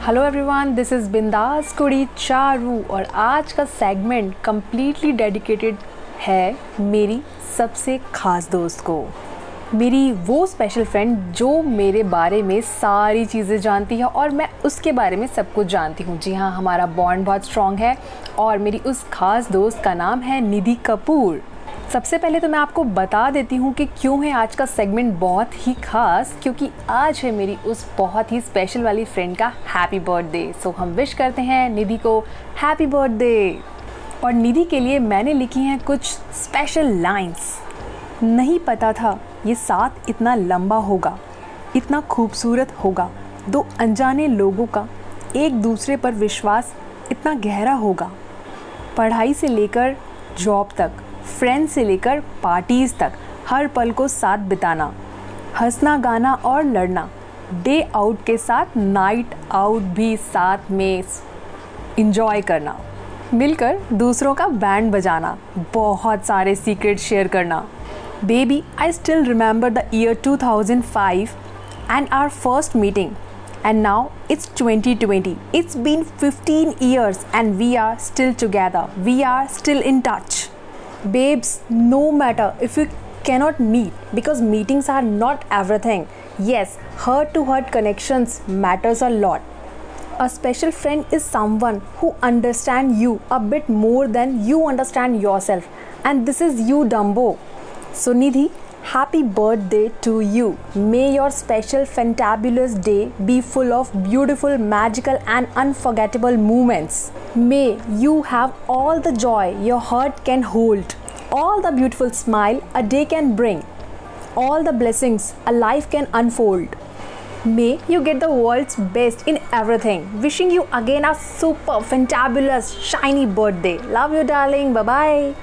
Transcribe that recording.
Hello everyone this is बिंदास कुड़ी चारू और आज का सेगमेंट कम्प्लीटली डेडिकेटेड है मेरी सबसे ख़ास दोस्त को। मेरी वो स्पेशल फ्रेंड जो मेरे बारे में सारी चीज़ें जानती है और मैं उसके बारे में सब कुछ जानती हूँ। जी हाँ हमारा बॉन्ड बहुत स्ट्रॉन्ग है और मेरी उस ख़ास दोस्त का नाम है निधि कपूर। सबसे पहले तो मैं आपको बता देती हूँ कि क्यों है आज का सेगमेंट बहुत ही खास, क्योंकि आज है मेरी उस बहुत ही स्पेशल वाली फ्रेंड का हैप्पी बर्थडे सो हम विश करते हैं निधि को हैप्पी बर्थडे और निधि के लिए मैंने लिखी हैं कुछ स्पेशल लाइंस नहीं पता था ये साथ इतना लंबा होगा, इतना खूबसूरत होगा, दो अनजाने लोगों का, एक दूसरे पर विश्वास इतना गहरा होगा। पढ़ाई से लेकर जॉब तक। फ्रेंड से लेकर पार्टीज़ तक, हर पल को साथ बिताना, हंसना, गाना और लड़ना डे आउट के साथ नाइट आउट भी साथ में इंजॉय करना, मिलकर दूसरों का बैंड बजाना, बहुत सारे सीक्रेट शेयर करना। Baby I still remember the year 2005 and our first meeting and now it's 2020 it's been 15 years and we are still together. We are still in touch. Babes no matter if you cannot meet because meetings are not everything. Yes heart to heart connections matters a lot. A special friend is someone who understands you a bit more than you understand yourself. And this is you dumbo. So nidhi happy birthday to you. May your special fantabulous day be full of beautiful magical and unforgettable moments. May you have all the joy your heart can hold. All the beautiful smile a day can bring. All the blessings a life can unfold. May you get the world's best in everything. Wishing you again a super fantabulous shiny birthday. Love you darling. Bye bye